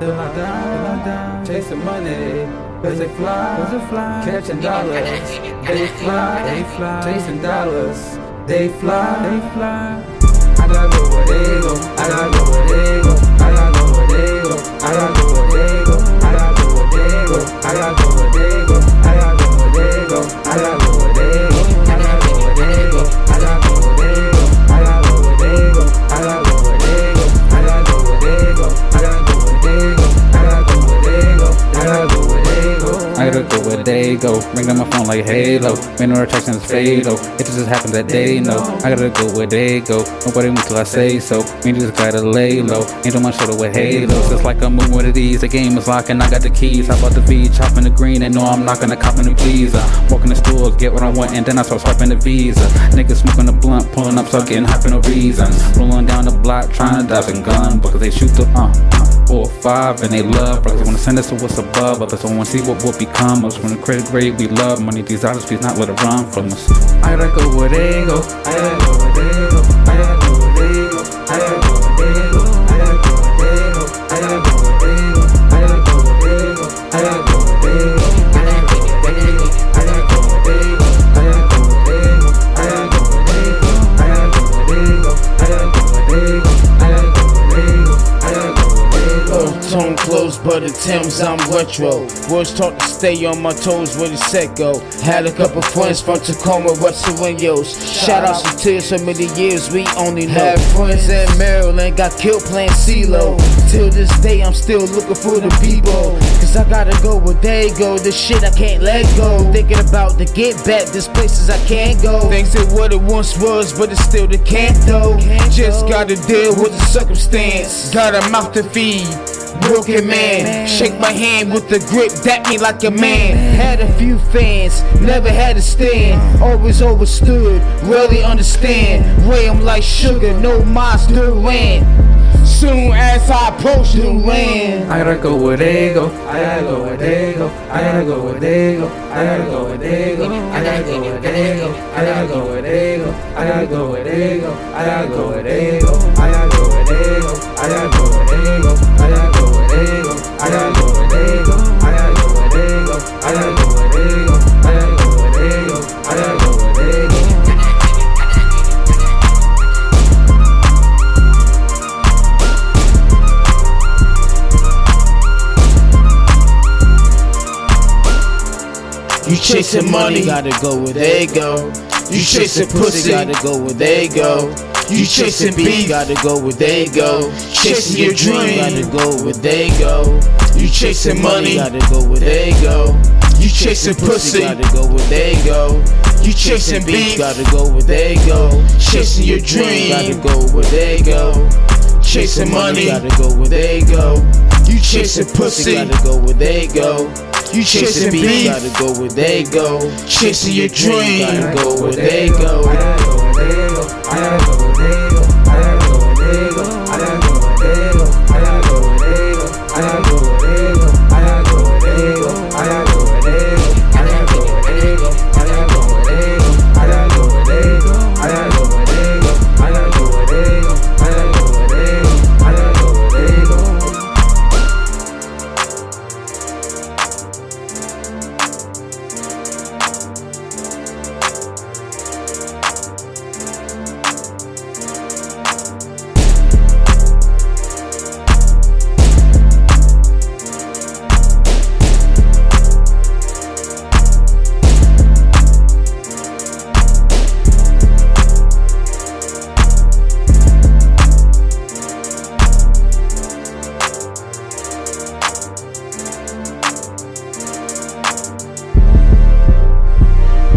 till I die. Chasing money, cause they fly, cause they fly. Catching dollars, they fly, they fly. Chasing dollars, they fly, they fly. I gotta go where they go, I gotta go where they go, where they go. Ring on my phone like Halo. Man, no attraction is fatal. It just happened that they know. I gotta go where they go. Nobody moves till I say so. Me just gotta lay low. Ain't on my shoulder with halos. It's like I'm moving of these. The game is locking. I got the keys. How about the V? Chopping the green. And no, I'm not gonna cop in the visa. Walking the store, get what I want, and then I start swiping the visa. Niggas smoking the blunt, pulling up, high for no reason. Rolling down the block, trying to dive and gun because they shoot the uh. uh or five and they love brothers wanna send us to what's above others. Don't wanna see what will become us. When the credit grade we love. Money these dollars please not let it run from us. I gotta go where they go. I gotta go Tone close, but it Tim's I'm retro. Words taught to stay on my toes when the set go. Had a couple friends from Tacoma, West Sueños. Shout outs to Tears, so many years we only know. Had friends in Maryland, got killed playing CeeLo. Till this day, I'm still looking for the people. Cause I gotta go where they go. This shit I can't let go. Thinking about the get back, there's places I can't go. Things ain't what it once was, but it's still the can't though. Just gotta deal with the circumstance. Got a mouth to feed. Broken man, shake my hand with the grip, that me like a man. Had a few fans, never had a stand. Always overstood, rarely understand. Ray 'em like sugar, no monster ran. Soon as I approach the land. I gotta go where they go. I gotta go where they go. I gotta go where they go. I gotta go where they go. I gotta go where they go. I gotta go where they go. I gotta go where they go. I gotta go where they go. Chasing money, gotta go where they go. You chasing pussy, gotta go where they go. You chasing beef, gotta go where they go. Chasing your dream, gotta go where they go. You chasing money, gotta go where they go. You chasing pussy, gotta go where they go. You chasing beef, gotta go where they go. Chasing your dream, gotta go where they go. Chasing money, gotta go where they go. You chasing pussy, gotta go where they go. You chasing beef, gotta go where they go. Chasing your dream, gotta go where they go.